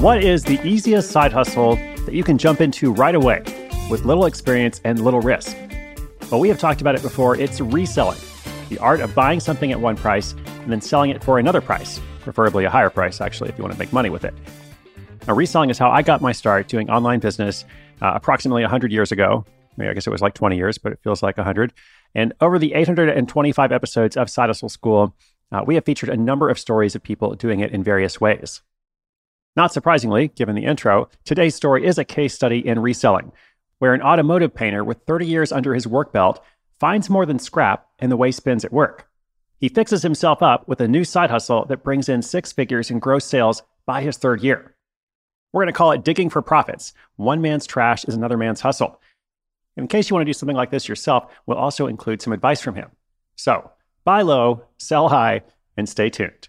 What is the easiest side hustle that you can jump into right away with little experience and little risk. Well, we have talked about it before. It's reselling, the art of buying something at one price and then selling it for another price, preferably a higher price, actually, if you want to make money with it. Now, reselling is how I got my start doing online business uh, approximately 100 years ago. I guess it was like 20 years, but it feels like 100. And over the 825 episodes of Side Hustle School, uh, we have featured a number of stories of people doing it in various ways. Not surprisingly, given the intro, today's story is a case study in reselling, where an automotive painter with 30 years under his work belt finds more than scrap in the way spins at work. He fixes himself up with a new side hustle that brings in six figures in gross sales by his third year. We're going to call it digging for profits. One man's trash is another man's hustle. In case you want to do something like this yourself, we'll also include some advice from him. So, buy low, sell high, and stay tuned.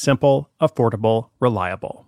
Simple, affordable, reliable.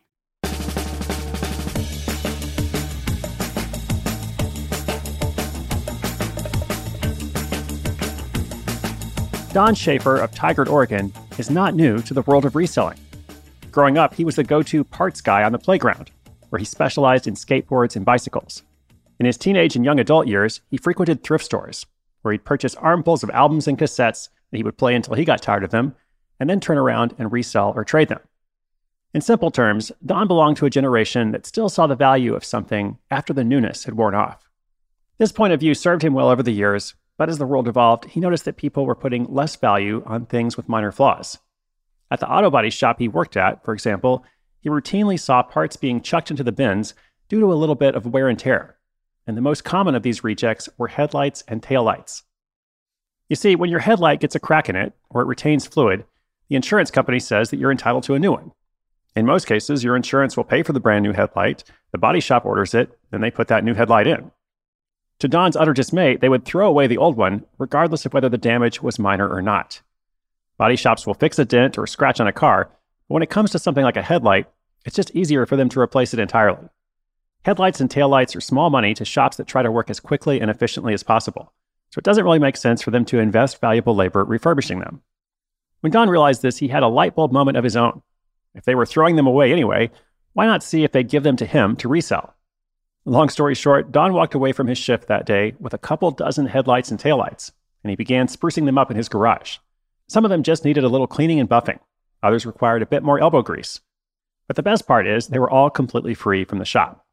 Don Schaefer of Tigard, Oregon, is not new to the world of reselling. Growing up, he was the go to parts guy on the playground, where he specialized in skateboards and bicycles. In his teenage and young adult years, he frequented thrift stores, where he'd purchase armfuls of albums and cassettes that he would play until he got tired of them, and then turn around and resell or trade them. In simple terms, Don belonged to a generation that still saw the value of something after the newness had worn off. This point of view served him well over the years, but as the world evolved, he noticed that people were putting less value on things with minor flaws. At the auto body shop he worked at, for example, he routinely saw parts being chucked into the bins due to a little bit of wear and tear. And the most common of these rejects were headlights and taillights. You see, when your headlight gets a crack in it, or it retains fluid, the insurance company says that you're entitled to a new one. In most cases, your insurance will pay for the brand new headlight, the body shop orders it, then they put that new headlight in. To Don's utter dismay, they would throw away the old one, regardless of whether the damage was minor or not. Body shops will fix a dent or scratch on a car, but when it comes to something like a headlight, it's just easier for them to replace it entirely. Headlights and taillights are small money to shops that try to work as quickly and efficiently as possible, so it doesn't really make sense for them to invest valuable labor refurbishing them. When Don realized this, he had a light bulb moment of his own. If they were throwing them away anyway, why not see if they'd give them to him to resell? Long story short, Don walked away from his shift that day with a couple dozen headlights and taillights, and he began sprucing them up in his garage. Some of them just needed a little cleaning and buffing, others required a bit more elbow grease. But the best part is they were all completely free from the shop.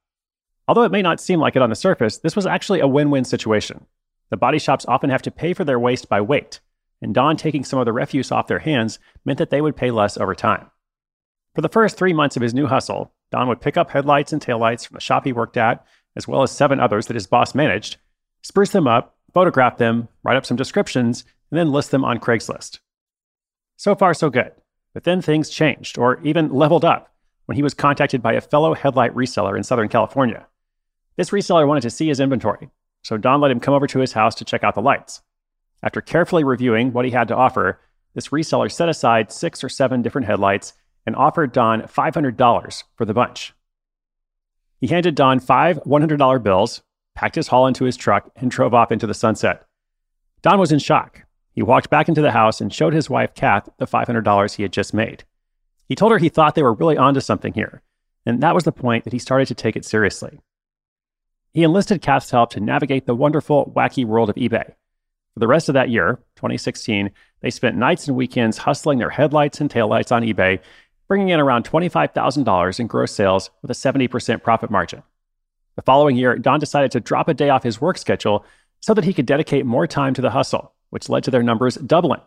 Although it may not seem like it on the surface, this was actually a win win situation. The body shops often have to pay for their waste by weight, and Don taking some of the refuse off their hands meant that they would pay less over time. For the first three months of his new hustle, Don would pick up headlights and taillights from the shop he worked at, as well as seven others that his boss managed, spruce them up, photograph them, write up some descriptions, and then list them on Craigslist. So far, so good. But then things changed, or even leveled up, when he was contacted by a fellow headlight reseller in Southern California. This reseller wanted to see his inventory, so Don let him come over to his house to check out the lights. After carefully reviewing what he had to offer, this reseller set aside six or seven different headlights and offered Don $500 for the bunch. He handed Don five $100 bills, packed his haul into his truck, and drove off into the sunset. Don was in shock. He walked back into the house and showed his wife, Kath, the $500 he had just made. He told her he thought they were really onto something here, and that was the point that he started to take it seriously. He enlisted Kath's help to navigate the wonderful, wacky world of eBay. For the rest of that year, 2016, they spent nights and weekends hustling their headlights and taillights on eBay bringing in around $25,000 in gross sales with a 70% profit margin. The following year, Don decided to drop a day off his work schedule so that he could dedicate more time to the hustle, which led to their numbers doubling.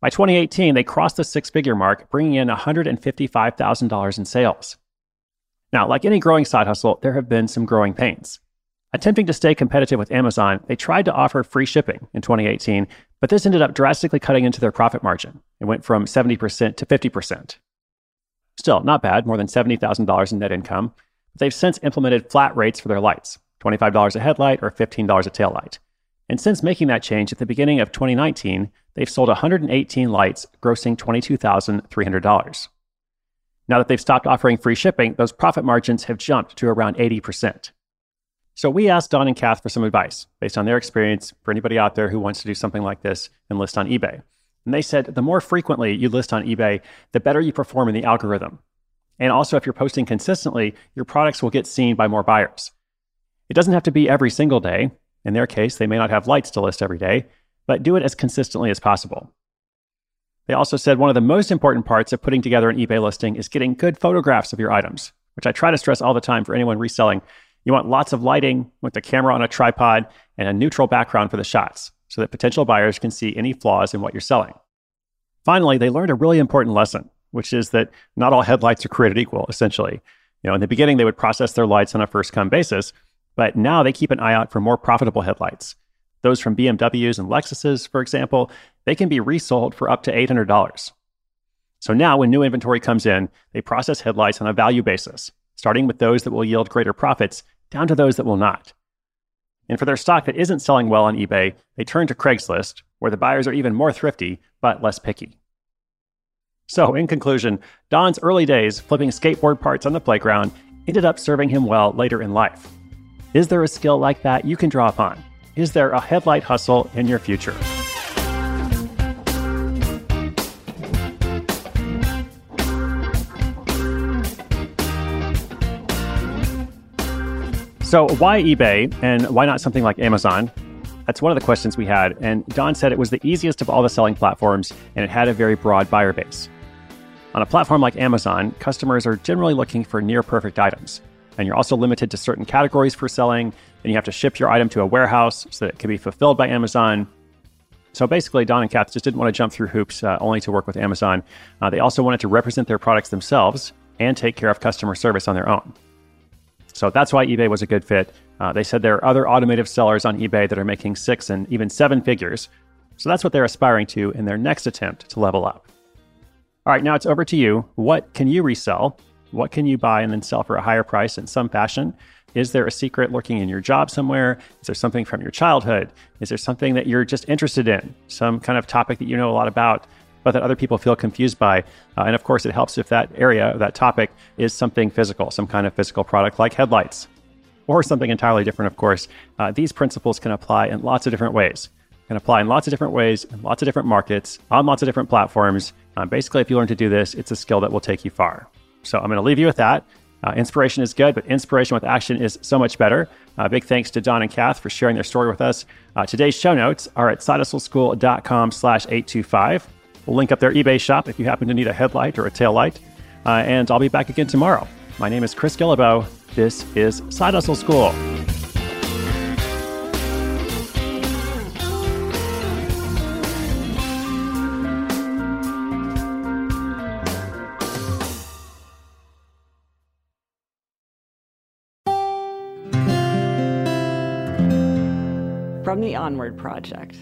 By 2018, they crossed the six figure mark, bringing in $155,000 in sales. Now, like any growing side hustle, there have been some growing pains. Attempting to stay competitive with Amazon, they tried to offer free shipping in 2018, but this ended up drastically cutting into their profit margin. It went from 70% to 50%. Still, not bad, more than $70,000 in net income. They've since implemented flat rates for their lights $25 a headlight or $15 a tail light. And since making that change at the beginning of 2019, they've sold 118 lights, grossing $22,300. Now that they've stopped offering free shipping, those profit margins have jumped to around 80%. So we asked Don and Kath for some advice based on their experience for anybody out there who wants to do something like this and list on eBay. And they said the more frequently you list on eBay, the better you perform in the algorithm. And also, if you're posting consistently, your products will get seen by more buyers. It doesn't have to be every single day. In their case, they may not have lights to list every day, but do it as consistently as possible. They also said one of the most important parts of putting together an eBay listing is getting good photographs of your items, which I try to stress all the time for anyone reselling. You want lots of lighting with the camera on a tripod and a neutral background for the shots so that potential buyers can see any flaws in what you're selling. Finally, they learned a really important lesson, which is that not all headlights are created equal, essentially. You know, in the beginning, they would process their lights on a first come basis, but now they keep an eye out for more profitable headlights. Those from BMWs and Lexuses, for example, they can be resold for up to $800. So now, when new inventory comes in, they process headlights on a value basis, starting with those that will yield greater profits down to those that will not. And for their stock that isn't selling well on eBay, they turn to Craigslist, where the buyers are even more thrifty, but less picky. So, in conclusion, Don's early days flipping skateboard parts on the playground ended up serving him well later in life. Is there a skill like that you can draw upon? Is there a headlight hustle in your future? So, why eBay and why not something like Amazon? That's one of the questions we had. And Don said it was the easiest of all the selling platforms and it had a very broad buyer base. On a platform like Amazon, customers are generally looking for near perfect items. And you're also limited to certain categories for selling, and you have to ship your item to a warehouse so that it can be fulfilled by Amazon. So basically, Don and Kath just didn't want to jump through hoops uh, only to work with Amazon. Uh, they also wanted to represent their products themselves and take care of customer service on their own. So that's why eBay was a good fit. Uh, they said there are other automotive sellers on eBay that are making six and even seven figures. So that's what they're aspiring to in their next attempt to level up. All right, now it's over to you. What can you resell? What can you buy and then sell for a higher price in some fashion? Is there a secret lurking in your job somewhere? Is there something from your childhood? Is there something that you're just interested in? Some kind of topic that you know a lot about but that other people feel confused by. Uh, and of course, it helps if that area, that topic, is something physical, some kind of physical product like headlights, or something entirely different, of course. Uh, these principles can apply in lots of different ways. Can apply in lots of different ways, in lots of different markets, on lots of different platforms. Uh, basically, if you learn to do this, it's a skill that will take you far. So I'm going to leave you with that. Uh, inspiration is good, but inspiration with action is so much better. Uh, big thanks to Don and Kath for sharing their story with us. Uh, today's show notes are at sidehustleschool.com slash 825. We'll link up their eBay shop if you happen to need a headlight or a tail light. Uh, and I'll be back again tomorrow. My name is Chris Guillebeau. This is Side Hustle School. From the Onward Project.